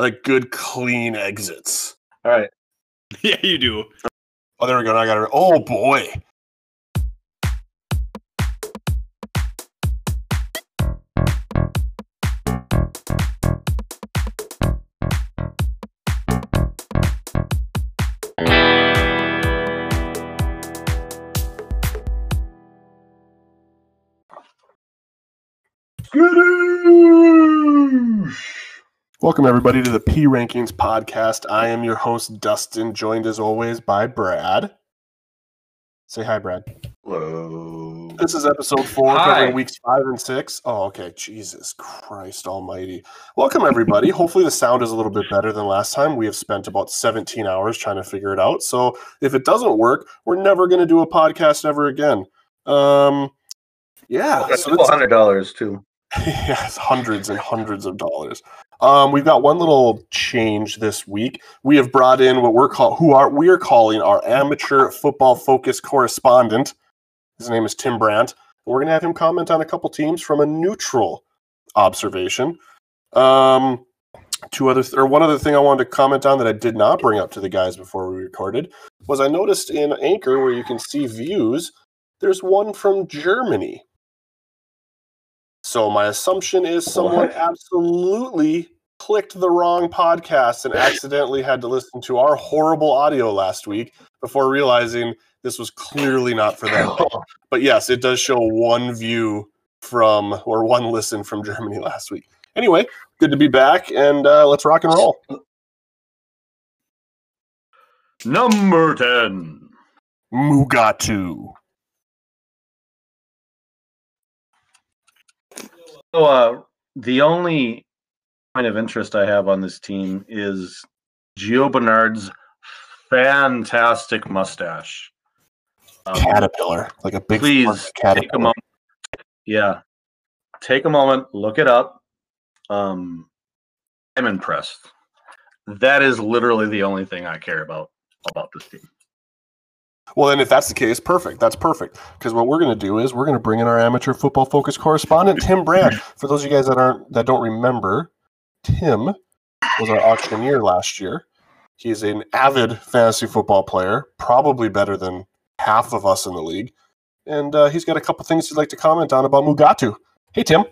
Like good, clean exits. All right. Yeah, you do. Oh, there we go. Now I got it. Oh boy. Welcome, everybody, to the P Rankings podcast. I am your host, Dustin, joined as always by Brad. Say hi, Brad. Whoa. This is episode four, Hi. covering weeks five and six. Oh, okay. Jesus Christ Almighty. Welcome, everybody. Hopefully, the sound is a little bit better than last time. We have spent about 17 hours trying to figure it out. So, if it doesn't work, we're never going to do a podcast ever again. Um, yeah. That's so it's- hundred dollars too. yes, hundreds and hundreds of dollars. Um, we've got one little change this week. We have brought in what we're call who are we are calling our amateur football focus correspondent. His name is Tim Brandt. We're gonna have him comment on a couple teams from a neutral observation. Um, two other th- or one other thing I wanted to comment on that I did not bring up to the guys before we recorded was I noticed in Anchor where you can see views, there's one from Germany. So my assumption is someone What? absolutely clicked the wrong podcast and accidentally had to listen to our horrible audio last week before realizing this was clearly not for them. But yes, it does show one view from or one listen from Germany last week. Anyway, good to be back and uh, let's rock and roll. Number ten. Mugatu. So, uh, the only point of interest I have on this team is Gio Bernard's fantastic mustache. Um, Caterpillar, like a big please take a moment. Yeah, take a moment, look it up. Um, I'm impressed. That is literally the only thing I care about about this team. Well, then, if that's the case, perfect. That's perfect. Because what we're going to do is we're going to bring in our amateur football focus correspondent, Tim Brand. For those of you guys that aren't that don't remember, Tim was our auctioneer last year. He's an avid fantasy football player, probably better than half of us in the league, and uh, he's got a couple things he'd like to comment on about Mugatu. Hey, Tim.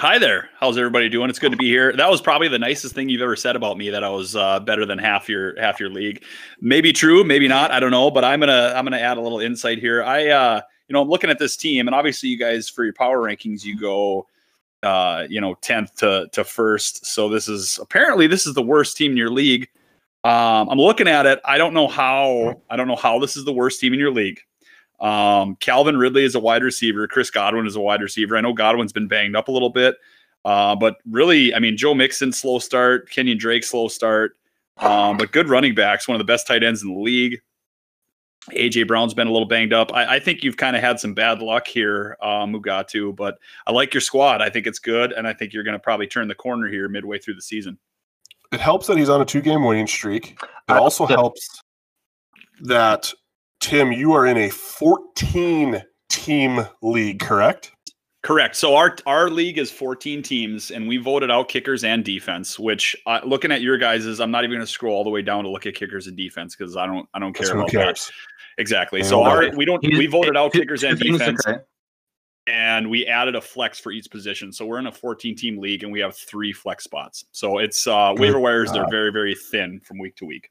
Hi there. How's everybody doing? It's good to be here. That was probably the nicest thing you've ever said about me. That I was uh, better than half your half your league. Maybe true, maybe not. I don't know. But I'm gonna I'm gonna add a little insight here. I uh, you know I'm looking at this team, and obviously you guys for your power rankings you go uh, you know tenth to to first. So this is apparently this is the worst team in your league. Um, I'm looking at it. I don't know how I don't know how this is the worst team in your league. Um, Calvin Ridley is a wide receiver. Chris Godwin is a wide receiver. I know Godwin's been banged up a little bit, uh, but really, I mean, Joe Mixon slow start, Kenyan Drake slow start, um, but good running backs. One of the best tight ends in the league. AJ Brown's been a little banged up. I, I think you've kind of had some bad luck here, uh, Mugatu, but I like your squad. I think it's good, and I think you're going to probably turn the corner here midway through the season. It helps that he's on a two-game winning streak. It also helps that Tim, you are in a 14-team league, correct? Correct. So our our league is 14 teams, and we voted out kickers and defense. Which, uh, looking at your guys', is I'm not even going to scroll all the way down to look at kickers and defense because I don't I don't care about cares? that. Exactly. They So our care. we don't He's- we voted out two- kickers two and defense, say. and we added a flex for each position. So we're in a 14 team league, and we have three flex spots. So it's uh, waiver wires. They're very very thin from week to week.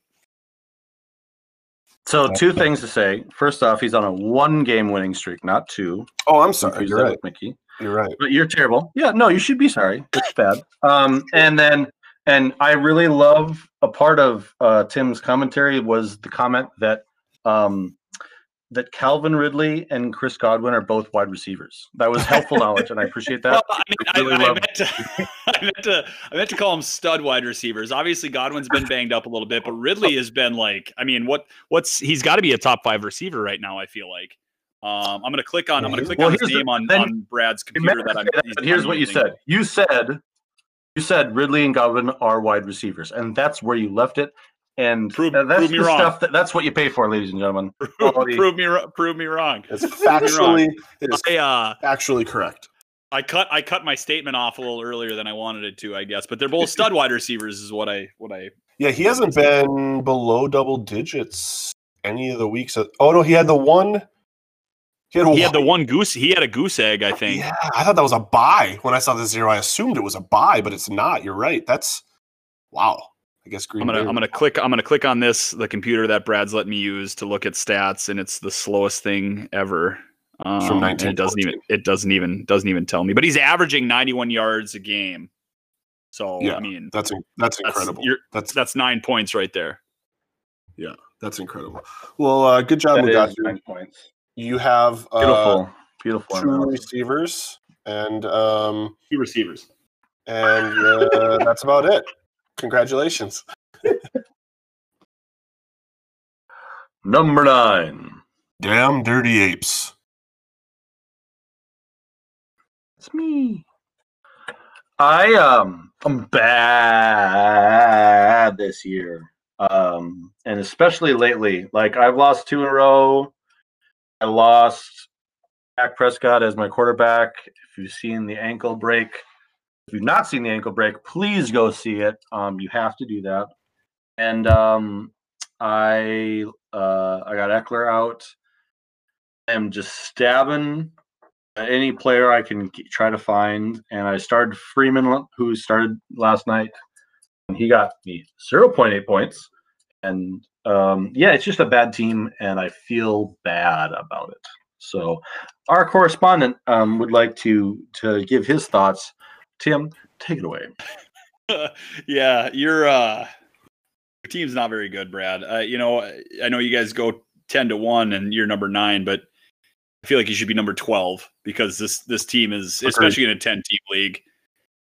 So, two things to say. First off, he's on a one-game winning streak, not two. Oh, I'm sorry. You're right. Mickey. You're right. But you're terrible. Yeah, no, you should be sorry. It's bad. Um, and then, and I really love a part of uh, Tim's commentary was the comment that um, that Calvin Ridley and Chris Godwin are both wide receivers. That was helpful knowledge, and I appreciate that. Well, I, mean, I, really I love- meant to, I meant to, I meant to call them stud wide receivers. Obviously, Godwin's been banged up a little bit, but Ridley has been like, I mean, what, what's he's got to be a top five receiver right now. I feel like. Um, I'm gonna click on, I'm gonna click Well, on his here's the- name on, then- on Brad's computer that I'm. that, but here's what you said. You said you said Ridley and Godwin are wide receivers, and that's where you left it. And Prove- uh, that's prove me the wrong. stuff that that's what you pay for, ladies and gentlemen. Quality. prove me, prove me wrong. It's factually it is I, uh, factually correct. I cut I cut my statement off a little earlier than I wanted it to, I guess. But they're both stud wide receivers, is what I what I. Yeah, he hasn't been below double digits any of the weeks. Oh no, he had the one. He had, he had the one goose. He had a goose egg, I think. Yeah, I thought that was a bye. When I saw the zero, I assumed it was a bye, but it's not. You're right. That's wow. I guess Green I'm gonna Bay- I'm gonna click I'm gonna click on this the computer that Brad's let me use to look at stats, and it's the slowest thing ever. Um, from and it doesn't even it doesn't even doesn't even tell me. But he's averaging 91 yards a game. So Yeah, I mean That's in- that's that's incredible. you're- That's that's nine points right there. Yeah, that's incredible. Well, uh, good job, That is Mugatu. nine points. You have uh, Beautiful, beautiful. two analysis. receivers, and um, Two receivers. and uh, that's about it. Congratulations. Number nine. Damn dirty apes. It's me. I um I'm bad this year. Um and especially lately. Like I've lost two in a row. I lost Dak Prescott as my quarterback. If you've seen the ankle break, if you've not seen the ankle break, please go see it. Um you have to do that. And um I uh I got Ekeler out. I'm just stabbing any player I can try to find, and I started Freeman, who started last night, and he got me 0.8 points. And um, yeah, it's just a bad team, and I feel bad about it. So, our correspondent um, would like to to give his thoughts. Tim, take it away. yeah, your uh your team's not very good, Brad. Uh, you know, I know you guys go ten to one, and you're number nine, but I feel like you should be number twelve because this this team is, Agreed. especially in a ten team league,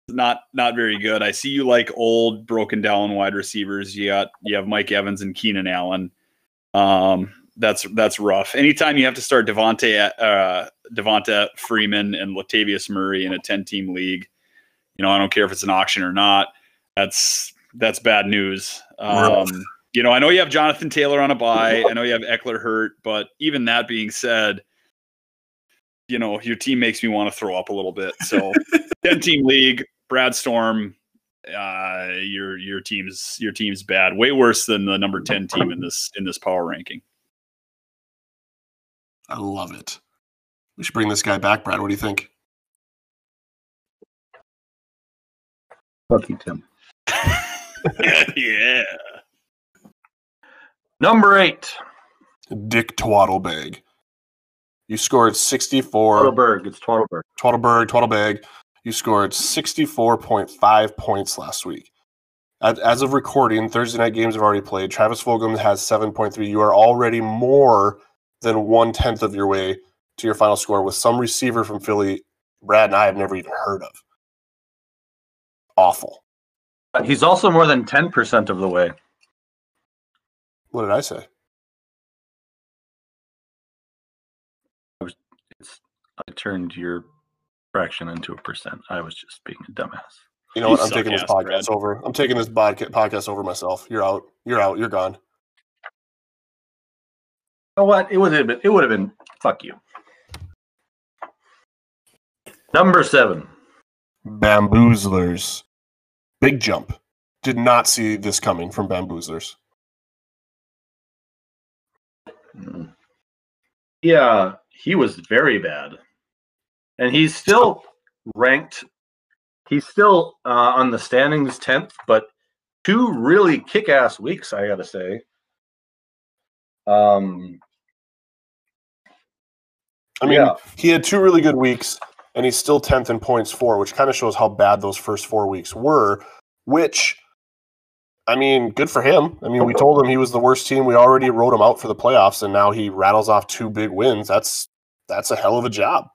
not not very good. I see you like old, broken down wide receivers. You got you have Mike Evans and Keenan Allen. Um, that's that's rough. Anytime you have to start Devonte uh, Devonta Freeman and Latavius Murray in a ten team league, you know I don't care if it's an auction or not. That's that's bad news. Um, you know, I know you have Jonathan Taylor on a bye. I know you have Ekeler hurt, but even that being said, you know, your team makes me want to throw up a little bit. So, 10 team league, Brad Storm, uh, your your team's your team's bad. Way worse than the number 10 team in this in this power ranking. I love it. We should bring this guy back, Brad. What do you think? Fuck you, Tim. yeah. Number eight, Dick Twaddlebag. You scored 64. Twaddleberg. It's Twaddleberg. Twaddleberg, Twaddlebag. You scored 64.5 points last week. As, as of recording, Thursday night games have already played. Travis Fulgham has 7.3. You are already more than one tenth of your way to your final score with some receiver from Philly Brad and I have never even heard of. Awful. Uh, he's also more than 10% of the way. What did I say? I, It's, I turned your fraction into a percent. I was just being a dumbass. You know what? I'm taking this podcast Brad. over. I'm taking this podca- podcast over myself. You're out. You're out. You're gone. You know what? It would have been. It would have been. Fuck you. Number seven. Bamboozlers. Big jump. Did not see this coming from Bamboozlers. Mm. Yeah, he was very bad, and he's still ranked. He's still uh, on the standings tenth, but two really kick-ass weeks, I gotta say. Um, I mean, Yeah. he had two really good weeks, and he's still 10th in points for, which kind of shows how bad those first four weeks were, which, I mean, good for him. I mean, we told him he was the worst team. We already wrote him out for the playoffs, and now he rattles off two big wins. That's that's a hell of a job.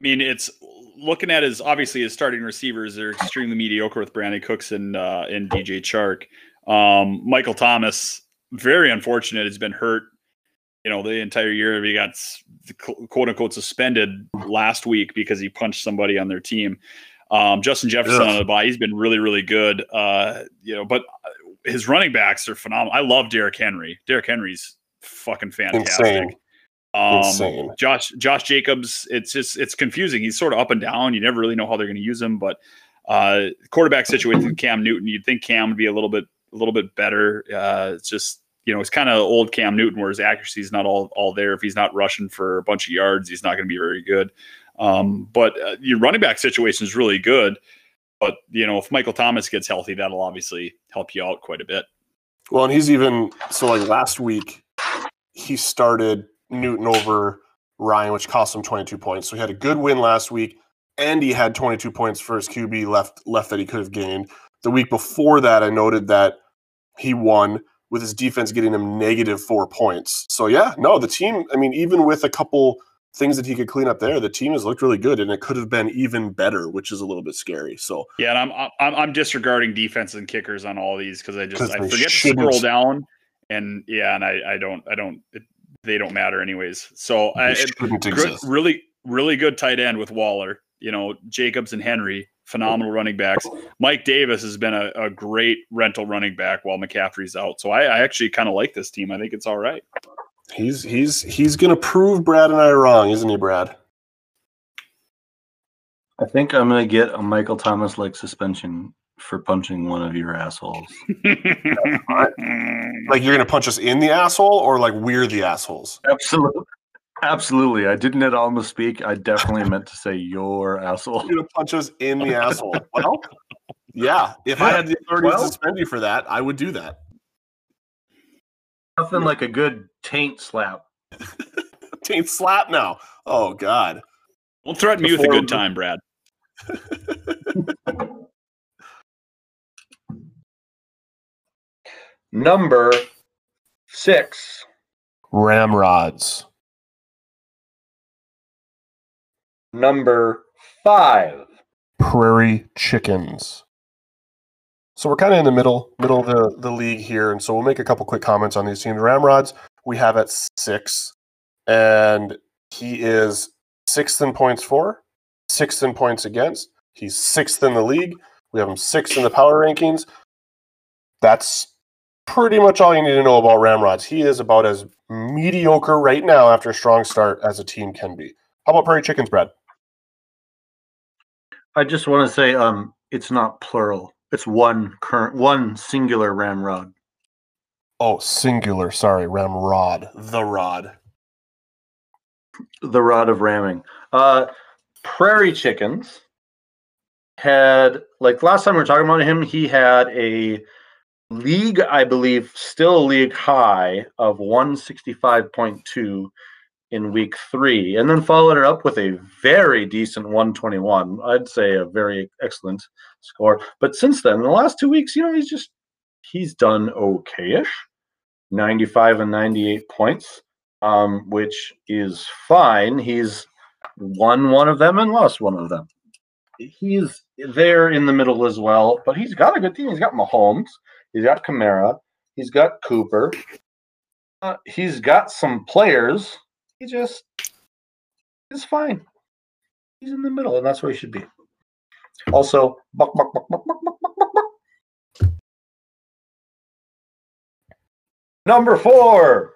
I mean, it's looking at his obviously his starting receivers are extremely mediocre with Brandin Cooks and uh, and DJ Chark. Um, Michael Thomas, very unfortunate, has been hurt. You know, the entire year. He got quote unquote suspended last week because he punched somebody on their team. Um, Justin Jefferson Ugh. on the bye, he's been really, really good. Uh, you know, but his running backs are phenomenal. I love Derrick Henry. Derrick Henry's fucking fantastic. Insane. Um, Insane. Josh Josh Jacobs, it's just it's confusing. He's sort of up and down. You never really know how they're going to use him. But uh, quarterback situation Cam Newton, you'd think Cam would be a little bit a little bit better. Uh, it's just you know it's kind of old Cam Newton where his accuracy is not all all there. If he's not rushing for a bunch of yards, he's not going to be very good. Um, but uh, your running back situation is really good. But you know if Michael Thomas gets healthy, that'll obviously help you out quite a bit. Well, and he's even so like last week, he started Newton over Ryan, which cost him 22 points. So he had a good win last week, and he had 22 points for his QB left left that he could have gained. The week before that, I noted that he won with his defense getting him negative four points. So yeah, no, the team. I mean, even with a couple things that he could clean up there, the team has looked really good, and it could have been even better, which is a little bit scary. So Yeah, and I'm I'm, I'm disregarding defense and kickers on all these because I just I forget to shouldn't. scroll down, and yeah, and I I don't I don't it, they don't matter anyways. So I, it it- shouldn't gr- exist. really really good tight end with Waller. You know Jacobs and Henry, phenomenal running backs. Mike Davis has been a, a great rental running back while McCaffrey's out. So I, I actually kind of like this team. I think it's all right. He's he's he's gonna prove Brad and I wrong, isn't he, Brad? I think I'm gonna get a Michael Thomas like suspension for punching one of your assholes. Like you're gonna punch us in the asshole, or like we're the assholes? Absolutely. Absolutely. I didn't at all misspeak. I definitely meant to say your asshole. You're gonna punch us in the asshole. Well, yeah. If I had the authority Well- to suspend you for that, I would do that. Nothing like a good taint slap. Taint slap now. Oh God. Don't threaten me with a Before- good time, Brad. Number six. Ramrods. Number five. Prairie chickens. So we're kind of in the middle, middle of the, the league here, and so we'll make a couple quick comments on these teams. Ramrods, we have at six, and he is sixth in points for, sixth in points against. He's sixth in the league. We have him sixth in the power rankings. That's pretty much all you need to know about Ramrods. He is about as mediocre right now after a strong start as a team can be. How about Prairie Chickens, Brad? I just want to say um it's not plural. It's one current one singular ramrod. Oh, singular. Sorry, Ramrod. The rod. The rod of ramming. Uh prairie chickens had like last time we were talking about him, he had a league, I believe, still league high of 165.2 in week three, and then followed it up with a very decent 121. I'd say a very excellent score. But since then, the last two weeks, you know, he's just he's done okayish. 95 and 98 points, um, which is fine. He's won one of them and lost one of them. He's there in the middle as well, but he's got a good team. He's got Mahomes, he's got Kamara, he's got Cooper, uh, he's got some players. He just is fine. He's in the middle, and that's where he should be. Also, buck, buck, buck, buck, buck, buck, buck, buck, buck. number four.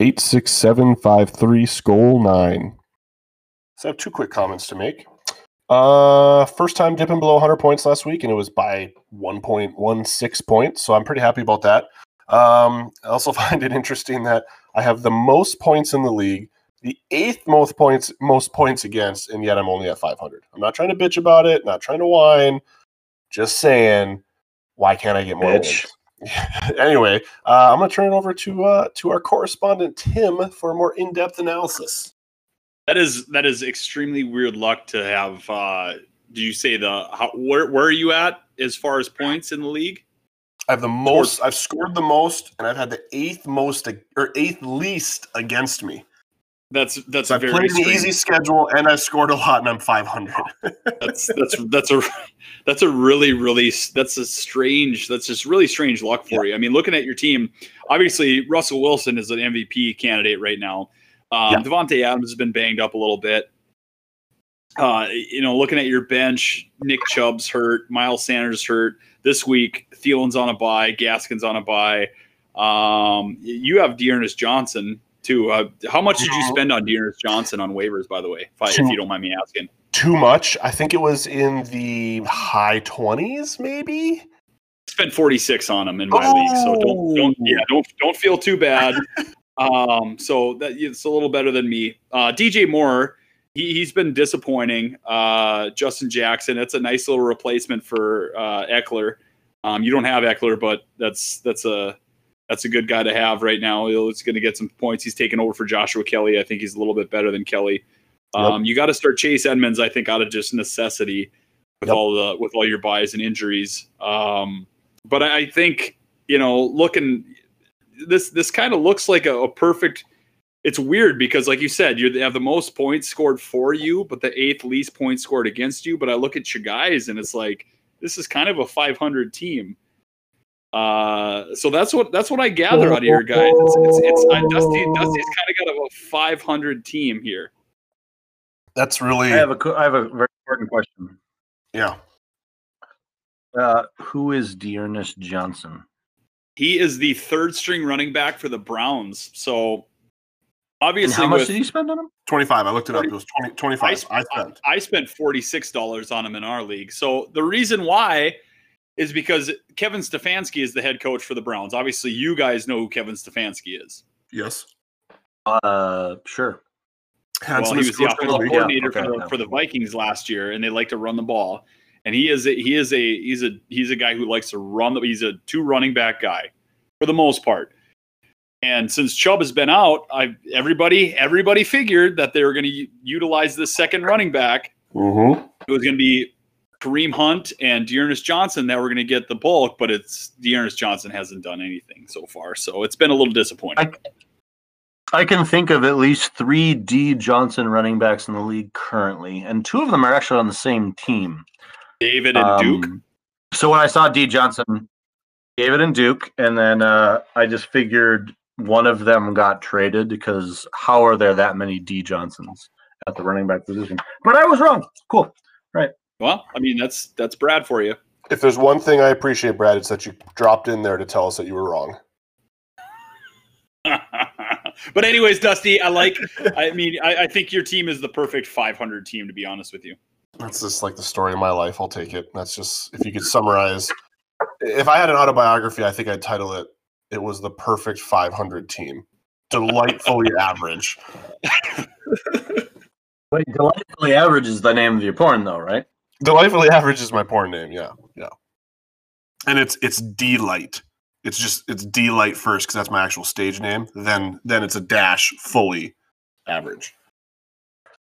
86753 Skull 9. So I have two quick comments to make. Uh, first time dipping below 100 points last week, and it was by 1.16 points. So I'm pretty happy about that. Um, I also find it interesting that I have the most points in the league, the eighth most points most points against, and yet I'm only at 500. I'm not trying to bitch about it, not trying to whine, just saying, why can't I get more Bitch. wins? anyway, uh, I'm going to turn it over to uh, to our correspondent Tim for a more in depth analysis. That is that is extremely weird luck to have. Uh, do you say the how, where where are you at as far as points in the league? I have the most. I've scored the most, and I've had the eighth most or eighth least against me. That's that's So I've very played an easy schedule, and I've scored a lot, and I'm 500. That's that's that's a that's a really really that's a strange that's just really strange luck for you. I mean, looking at your team, obviously Russell Wilson is an MVP candidate right now. Um, Yeah. Davante Adams has been banged up a little bit. Uh, you know, looking at your bench, Nick Chubb's hurt, Miles Sanders hurt this week. Thielen's on a bye, Gaskin's on a bye. Um, you have D'Ernest Johnson too. Uh, how much did you spend on D'Ernest Johnson on waivers, by the way, if, I, if you don't mind me asking? Too much. I think it was in the high twenties, maybe. spent 46 on him in my league so don't, don't yeah don't don't feel too bad um so that it's a little better than me uh dj moore he, he's been disappointing uh justin jackson. That's a nice little replacement for uh ekeler. Um you don't have ekeler but that's that's a that's a good guy to have right now. He's going to get some points. He's taken over for joshua kelley. I think he's a little bit better than kelly. Um you got to start chase edmonds i think out of just necessity with Yep. all the with all your byes and injuries. Um but I I think you know, looking this this kind of looks like a, a perfect. It's weird because, like you said, you have the most points scored for you, but the eighth least points scored against you. But I look at your guys, and it's like this is kind of a 500 team. Uh, so that's what that's what I gather out of your guys. It's it's, it's uh, Dusty. Dusty's kind of got a 500 team here. That's really I have a have a very important question. yeah. Uh, who is D'Ernest Johnson? He is the third string running back for the Browns. So And obviously, how much did you spend on him? 25. I looked it up. It was 20, I, 25. sp- I spent. I spent forty-six dollars on him in our league. So the reason why is because Kevin Stefanski is the head coach for the Browns. Obviously, you guys know who Kevin Stefanski is. Yes. Uh, sure. well, he was the offensive league. coordinator okay, for, the, yeah. for the Vikings last year, and they like to run the ball. And he is a, he is a he's a he's a guy who likes to run the. He's a two running back guy for the most part. And since Chubb has been out, I everybody everybody figured that they were going to utilize this second running back Mm-hmm. it was going to be Kareem Hunt and D'Ernest Johnson that were going to get the bulk, but it's D'Ernest Johnson hasn't done anything so far, so it's been a little disappointing. I can think of at least three D Johnson running backs in the league currently, and two of them are actually on the same team. David and Duke. Um, So when I saw D Johnson, David and Duke, and then uh, I just figured one of them got traded because how are there that many D Johnsons at the running back position? But I was wrong. Cool. Right. Well, I mean that's that's Brad for you. If there's one thing I appreciate, Brad, it's that you dropped in there to tell us that you were wrong. but anyways, Dusty, I like. I mean, I, I think your team is the perfect 500 team. To be honest with you, That's just like the story of my life. I'll take it. That's just if you could summarize. If I had an autobiography, I think I'd title it. It was the perfect 500 team, delightfully average. Wait, delightfully average is the name of your porn, though, right? Delightfully average is my porn name. Yeah, yeah. And it's it's delight. It's just it's delight first because that's my actual stage name. Then then it's a dash fully average.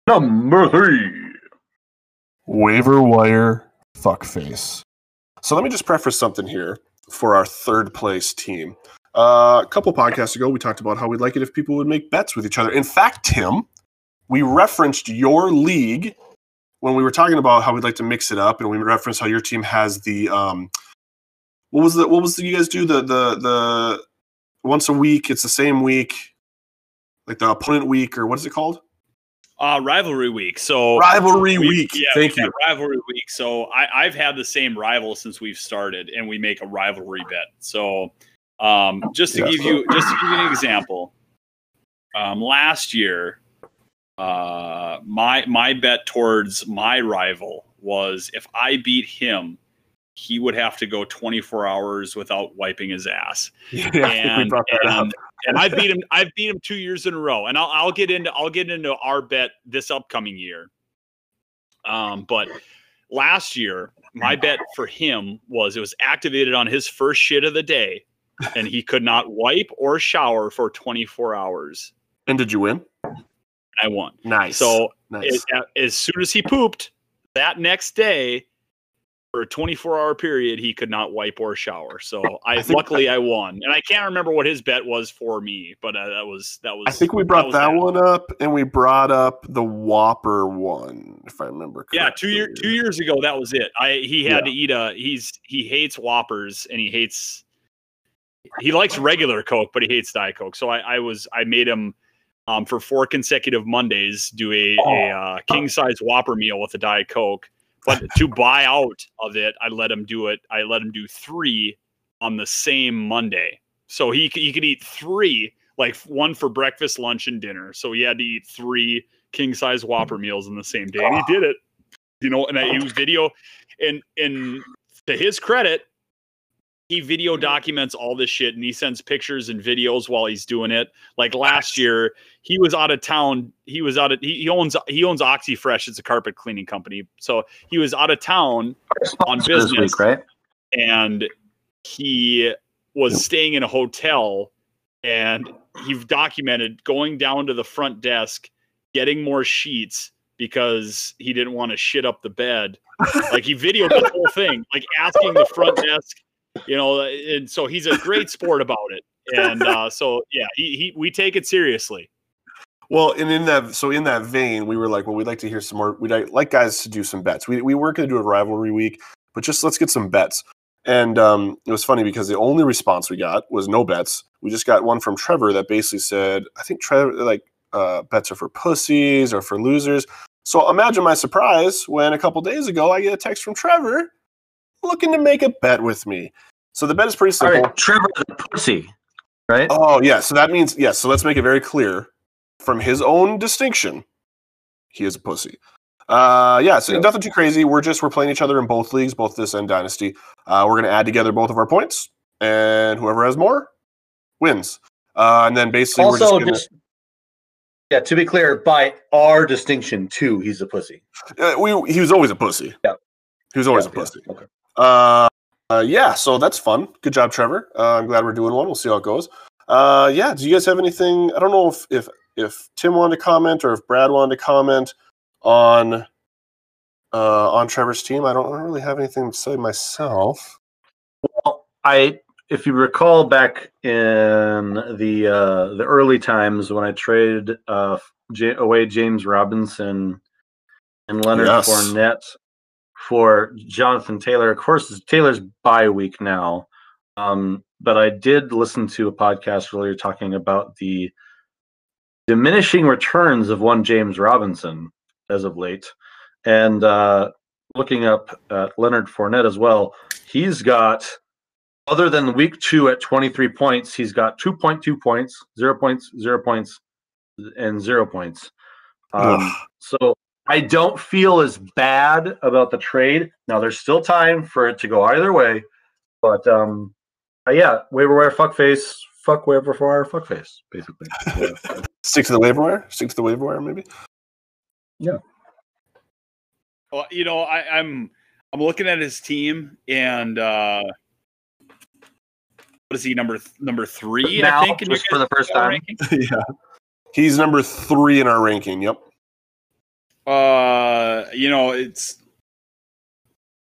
Number three. Waiver wire fuckface. So let me just preface something here for our third place team. Uh, a couple podcasts ago, we talked about how we'd like it if people would make bets with each other. In fact, Tim, we referenced your league when we were talking about how we'd like to mix it up, and we referenced how your team has the um, what was the what was the you guys do the the the once a week? It's the same week, like the opponent week, or what is it called? Uh, rivalry week. So Rivalry we- week. Yeah, Thank you. Rivalry week. So I, I've had the same rival since we've started, and we make a rivalry bet. So um, just to Yeah. give you just to give you an example, um, last year, uh, my my bet towards my rival was if I beat him, he would have to go 24 hours without wiping his ass Yeah, and brought that up. and, and I beat him. I've beat him two years in a row, and I'll, I'll get into I'll get into our bet this upcoming year. Um, but last year, my bet for him was it was activated on his first shit of the day, and he could not wipe or shower for 24 hours. And did you win? I won. Nice. So nice. it, as soon as he pooped that next day, for a 24 hour period, he could not wipe or shower. So I, I luckily I won, and I can't remember what his bet was for me, but uh, that was that was. I think we brought was that, one up, and we brought up the Whopper one, if I remember correctly. Yeah, two year two years ago that was it. I he had to eat a he's he hates Whoppers and he hates he likes regular Coke, but he hates Diet Coke. So I, I was I made him um, for four consecutive Mondays do a, a uh, king size Whopper meal with a Diet Coke. But to buy out of it, I let him do it. I let him do three on the same Monday. So he he could eat three like one for breakfast, lunch, and dinner. So he had to eat three king size Whopper meals in the same day, and he ah. did it. You know, and I use video, and and to his credit, he video documents all this shit and he sends pictures and videos while he's doing it. Like last year, he was out of town. He was out of he, he owns he owns Oxi Fresh. It's a carpet cleaning company. So he was out of town on business week, right? and he was staying in a hotel and he documented going down to the front desk getting more sheets because he didn't want to shit up the bed like he videoed the whole thing like asking the front desk you know and so he's a great sport about it and uh, so yeah he, he we take it seriously Well, and in that, so in that vein, we were like, well, we'd like to hear some more. We'd like- like guys to do some bets. We, we weren't going to do a rivalry week, but just let's get some bets. And um, it was funny because the only response we got was no bets. We just got one from Trevor that basically said, I think Trevor, like, uh, bets are for pussies or for losers. So imagine my surprise when a couple days ago I get a text from Trevor looking to make a bet with me. So the bet is pretty simple. right, Trevor the pussy, right? Oh, yeah. So that means, yes. so let's make it very clear from his own distinction, he is a pussy. Uh, yeah, so Yeah. nothing too crazy. We're just, we're playing each other in both leagues, both this and Dynasty. Uh, we're going to add together both of our points, and whoever has more wins. Uh, and then basically, we're just also, gonna, just yeah, to be clear, by our distinction too, he's a pussy. uh, we, he was always a pussy. Yeah. He was always Yeah, a pussy. yeah, okay. Uh, uh, yeah, so that's fun. Good job, Trevor. Uh, I'm glad we're doing one. We'll see how it goes. Uh, yeah, do you guys have anything? I don't know if if if Tim wanted to comment or if Brad wanted to comment on uh, on Trevor's team. I don't really have anything to say myself. Well, I, if you recall back in the uh, the early times when I traded uh, J- away James Robinson and Leonard Yes. Fournette for Jonathan Taylor. Of course, Taylor's bye week now, um, but I did listen to a podcast earlier talking about the diminishing returns of one James Robinson as of late, and uh, looking up at Leonard Fournette as well. He's got other than week two at 23 points, he's got 2.2 points, zero points, zero points, and zero points. Um, so I don't feel as bad about the trade. Now there's still time for it to go either way, but um, uh, yeah, waiver wire fuckface, fuck waiver wire fuckface, basically. Yeah. Stick to the waiver wire. Stick to the waiver wire, maybe. Yeah. Well you know I, i'm i'm looking at his team and uh what is he number th- number three now, i think just for the first time. yeah, he's number three in our ranking. Yep. Uh, you know, it's.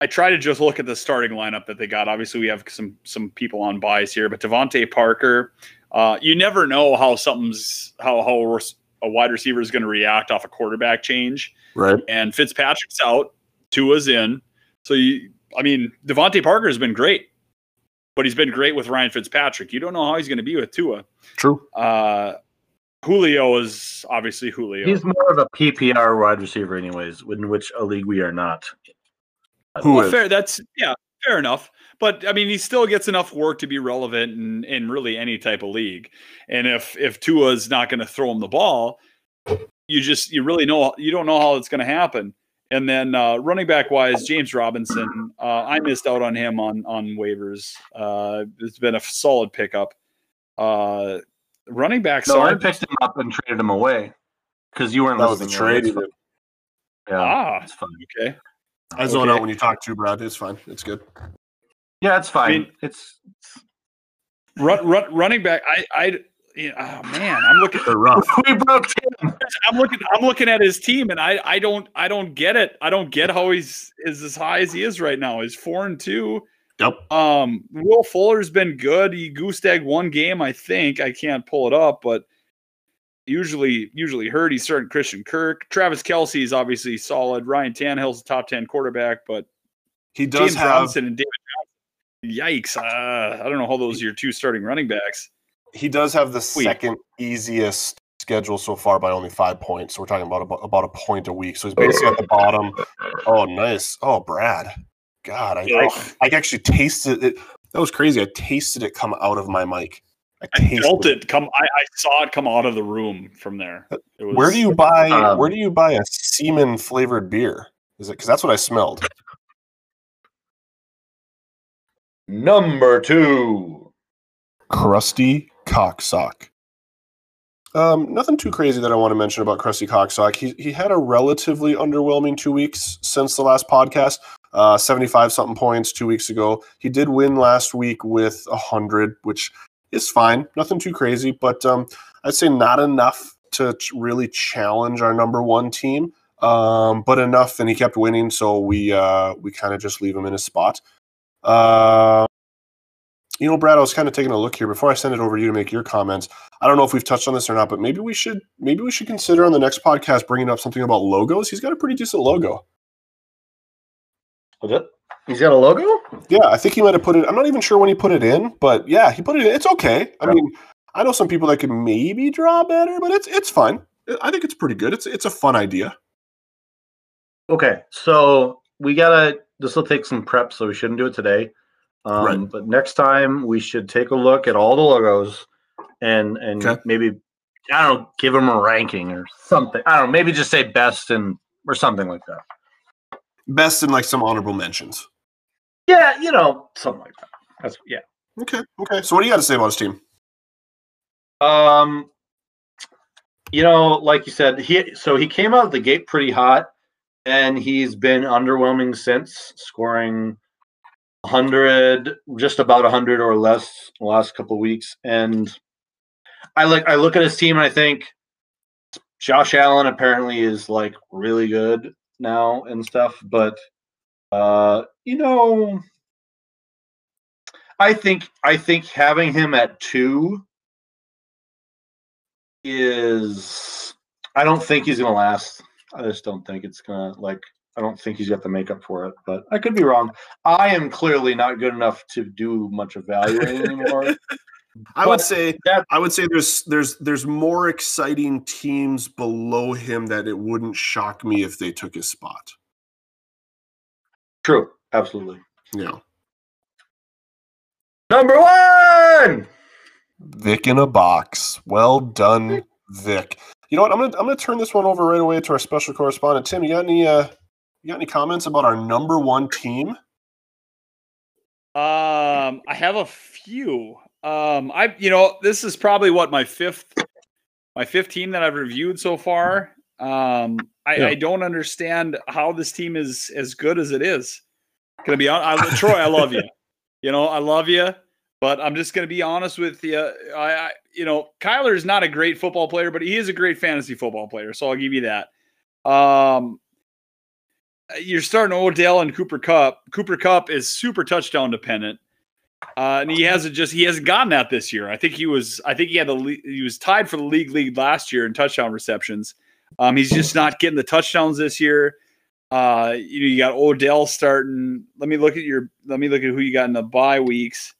I try to just look at the starting lineup that they got. Obviously, we have some some people on byes here, but DeVante Parker. Uh, you never know how something's how how a wide receiver is going to react off a quarterback change. Right. And Fitzpatrick's out, Tua's in. So you, I mean, DeVante Parker has been great, but he's been great with Ryan Fitzpatrick. You don't know how he's going to be with Tua. True. Uh, Julio is obviously Julio. He's more of a PPR wide receiver, anyways, in which a league we are not. Who Well, is? fair. That's yeah, fair enough. But I mean, he still gets enough work to be relevant in, in really any type of league. And if if Tua's not going to throw him the ball, you just you really know you don't know how it's going to happen. And then uh, running back wise, James Robinson, uh, I missed out on him on on waivers. Uh, it's been a solid pickup. Uh, running backs No, I aren't picked him up and traded him away because you weren't That was the listening. trade. It's you fine. did. Yeah, ah it's fine. okay. I zone Okay. out when you talk to Brad. It's fine. It's good. Yeah, it's fine. mean- it's Run, run, running back. I I yeah, oh man, I'm looking. They're rough. we broke Tim. I'm looking. I'm looking at his team, and I, I don't, I don't get it. I don't get how he's is as high as he is right now. He's four and two. Yep. Um, Will Fuller's been good. He goose egg one game, I think. I can't pull it up, but usually, usually hurt. He's starting Christian Kirk. Travis Kelce is obviously solid. Ryan Tannehill's a top ten quarterback, but He does James have. Robinson and David Johnson. Yikes! Uh, I don't know how those are your two starting running backs. He does have the Sweet. second easiest schedule so far by only five points. So we're talking about about, about a point a week. So he's basically at the bottom. Oh, nice. Oh, Brad. God, I, I, Ugh. I actually tasted it. That was crazy. I tasted it come out of my mic. I I felt it come. I, I saw it come out of the room from there. It was, Where do you buy Um, where do you buy a semen flavored beer? Is it because that's what I smelled? Number two. Crusty Cocksock. Um, nothing too crazy that I want to mention about Krusty Cocksock. He he had a relatively underwhelming two weeks since the last podcast. Uh, seventy five something points two weeks ago. He did win last week with hundred, which is fine. Nothing too crazy, but um, I'd say not enough to really challenge our number one team. Um, but enough, and he kept winning, so we uh, we kind of just leave him in his spot. Uh, you know, Brad, I was kind of taking a look here before I send it over to you to make your comments. I don't know if we've touched on this or not, but maybe we should maybe we should consider on the next podcast bringing up something about logos. He's got a pretty decent logo. He's got a logo. Yeah, I think he might have put it. I'm not even sure when he put it in, but yeah, he put it in. It's okay. I Yeah. mean, I know some people that could maybe draw better, but it's it's fine. I think it's pretty good. It's it's a fun idea. Okay, so we gotta. This will take some prep, so we shouldn't do it today. Um, Right. But next time we should take a look at all the logos and and Okay. maybe I don't know, give them a ranking or something. I don't know, maybe just say best and or something like that. Best in like some honorable mentions. Yeah, you know, something like that. That's yeah. Okay, okay. So what do you got to say about his team? Um, you know, like you said, he so he came out of the gate pretty hot, and he's been underwhelming since, scoring hundred, just about hundred or less the last couple of weeks. And I like I look at his team and I think Josh Allen apparently is like really good now and stuff, but uh, you know, I think I think having him at two is I don't think he's gonna last. I just don't think it's gonna like I don't think he's got the makeup for it, but I could be wrong. I am clearly not good enough to do much evaluating anymore. I would say that- I would say there's there's there's more exciting teams below him that it wouldn't shock me if they took his spot. True, absolutely. Yeah. Number one. Vic in a box. Well done, Vic. You know what? I'm gonna I'm gonna turn this one over right away to our special correspondent Tim. You got any uh you got any comments about our number one team? Um, I have a few. Um, I you know this is probably what my fifth, my fifth team that I've reviewed so far. Um, I, Yeah. I don't understand how this team is as good as it is. Gonna be on, I, Troy. I love you. You know, I love you, but I'm just gonna be honest with you. I, I you know, Kyler is not a great football player, but he is a great fantasy football player. So I'll give you that. Um, you're starting Odell and Cooper Kupp. Cooper Kupp is super touchdown dependent. Uh, and he hasn't just he hasn't gotten that this year. I think he was I think he had the he was tied for the league lead last year in touchdown receptions. Um, he's just not getting the touchdowns this year. Uh, you know, you got Odell starting. Let me look at your let me look at who you got in the bye weeks.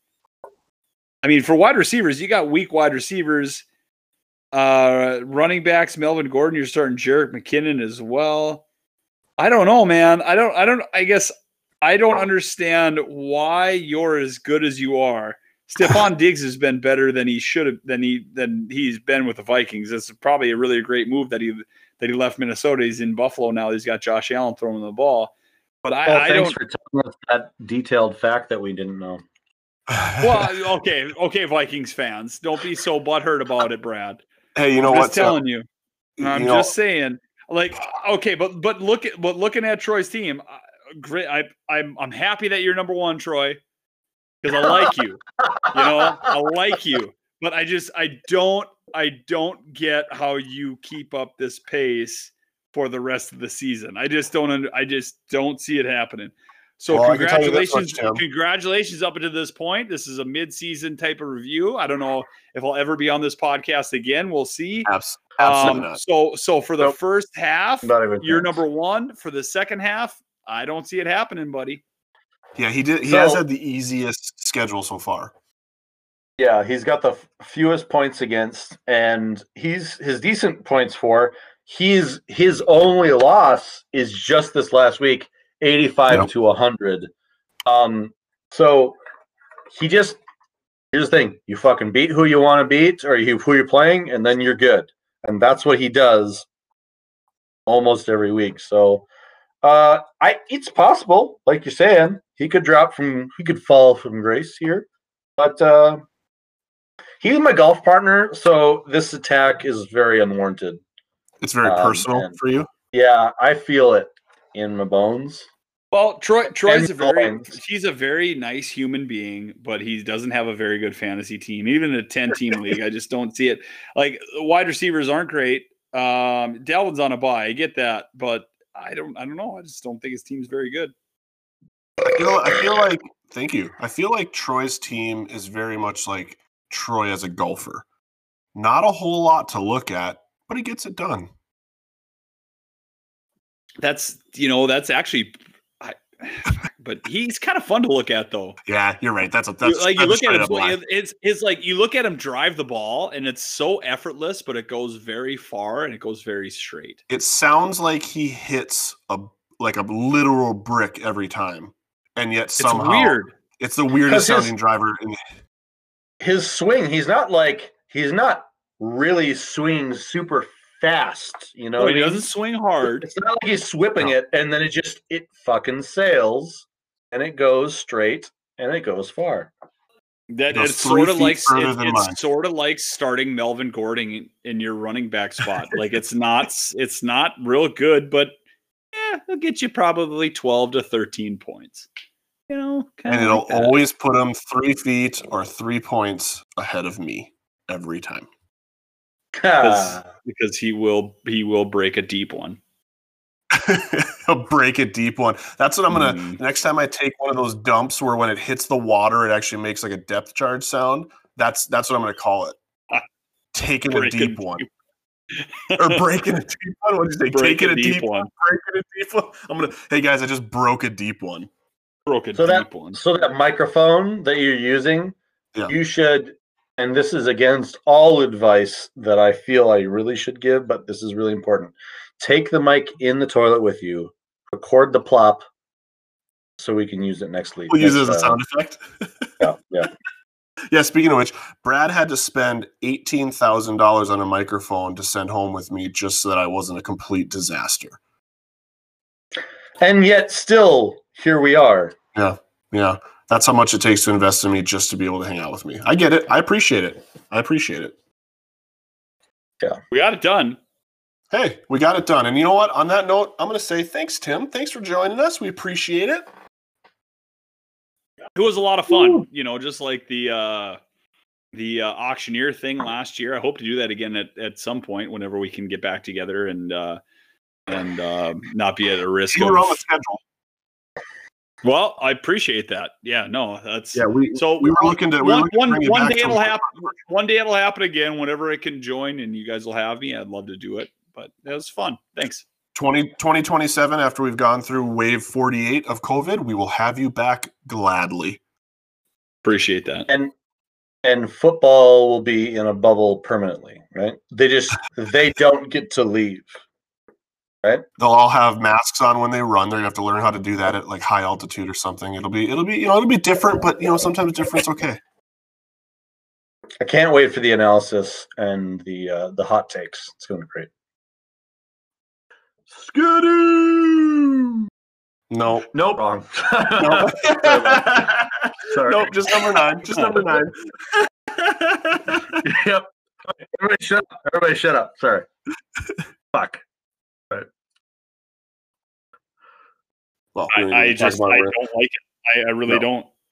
I mean, for wide receivers, you got weak wide receivers. Uh, running backs, Melvin Gordon, you're starting Jerick McKinnon as well. I don't know, man. I don't. I don't. I guess I don't understand why you're as good as you are. Stefon Diggs has been better than he should have than he than he's been with the Vikings. It's probably a really great move that he that he left Minnesota. He's in Buffalo now. He's got Josh Allen throwing the ball. But I, Well, I thanks don't. for telling us that detailed fact that we didn't know. Well, okay, okay, Vikings fans, don't be so butthurt about it, Brad. hey, you know what? I'm what? just telling you. I'm you know, just saying, like, okay, but but look at but looking at Troy's team, great. I I'm I'm happy that you're number one, Troy, because I like you. You know, I like you, but I just I don't I don't get how you keep up this pace for the rest of the season. I just don't I just don't see it happening. So Well, I can tell you this congratulations, much, congratulations up until this point. This is a mid-season type of review. I don't know if I'll ever be on this podcast again. We'll see. absolutely Um, so so for the Nope. first half, you're close. number one. For the second half, I don't see it happening, buddy. Yeah, he did. He has had the easiest schedule so far. Yeah, he's got the f- fewest points against, and he's his decent points for. He's his only loss is just this last week, eighty-five Yep. to hundred. Um, so he just here's the thing: you fucking beat who you want to beat, or you who you're playing, and then you're good. And that's what he does almost every week. So, uh, I it's possible, like you're saying, he could drop from, he could fall from grace here, but uh, he's my golf partner, so this attack is very unwarranted. It's very Um, personal and- for you. Yeah, I feel it in my bones. Well, Troy Troy's a very Collins. he's a very nice human being, but he doesn't have a very good fantasy team. Even in a 10 team league, I just don't see it. Like wide receivers aren't great. Um Dalvin's on a bye, I get that, but I don't I don't know. I just don't think his team's very good. I feel, I feel like thank you. I feel like Troy's team is very much like Troy as a golfer. Not a whole lot to look at, but he gets it done. That's you know, that's actually but he's kind of fun to look at though. Yeah, you're right. That's a that's like you that's look at him, straight up lie. so it's it's like you look at him drive the ball, and it's so effortless, but it goes very far and it goes very straight. It sounds like he hits a like a literal brick every time, and yet It's somehow weird. It's the weirdest his- sounding driver. In, his swing, he's not like he's not really swinging super fast. You know, No, what he I mean? doesn't swing hard. It's not like he's whipping No. it and then it just it fucking sails and it goes straight and it goes far. That goes it's sort of like it- it's mine. sort of like starting Melvin Gordon in, in your running back spot. like it's not it's not real good, but yeah, it'll get you probably twelve to thirteen points. You know, kinda and it'll like that. always put him three feet or three points ahead of me every time. Because because he will he will break a deep one. He'll break a deep one. That's what I'm gonna. Mm. Next time I take one of those dumps where when it hits the water, it actually makes like a depth charge sound. That's that's what I'm gonna call it. Taking a Break a deep one or breaking a deep one. What did you say? break Taking a deep one. breaking a deep one. I'm gonna. Hey guys, I just broke a deep one. Broke a So deep that one. so that microphone that you're using, Yeah. you should and this is against all advice that I feel I really should give, but this is really important. Take the mic in the toilet with you, record the plop so we can use it next week. We'll use it as a uh, sound effect. Yeah, yeah. Yeah, speaking of which, Brad had to spend eighteen thousand dollars on a microphone to send home with me just so that I wasn't a complete disaster. And yet still here we are. Yeah, yeah, that's how much it takes to invest in me just to be able to hang out with me. I get it. I appreciate it. I appreciate it. Yeah. We got it done. Hey, we got it done. And you know what? On that note, I'm going to say thanks, Tim. Thanks for joining us. We appreciate it. It was a lot of fun. You know, just like the uh the uh, auctioneer thing last year. I hope to do that again at, at some point whenever we can get back together and uh and uh, not be at a risk You were on the schedule. Well, I appreciate that. Yeah, no, that's Yeah, we So we were looking to we one, looking one, bring you one day it'll happen. One day it'll happen again. Whenever I can join, and you guys will have me, I'd love to do it. But it was fun. Thanks. 20, 2027 after we've gone through wave 48 of COVID, we will have you back gladly. Appreciate that. And and football will be in a bubble permanently, right? They just they don't get to leave. They'll all have masks on when they run. They're gonna have to learn how to do that at like high altitude or something. It'll be it'll be you know it'll be different, but you know sometimes different's okay. I can't wait for the analysis and the uh, the hot takes. It's going to be great. Skidoo. No. Nope. Wrong. No. Sorry. nope. Just number nine. Just number nine. yep. Everybody shut up. Everybody shut up. Sorry. Fuck. Well, I, I just I don't like it. I, I really don't.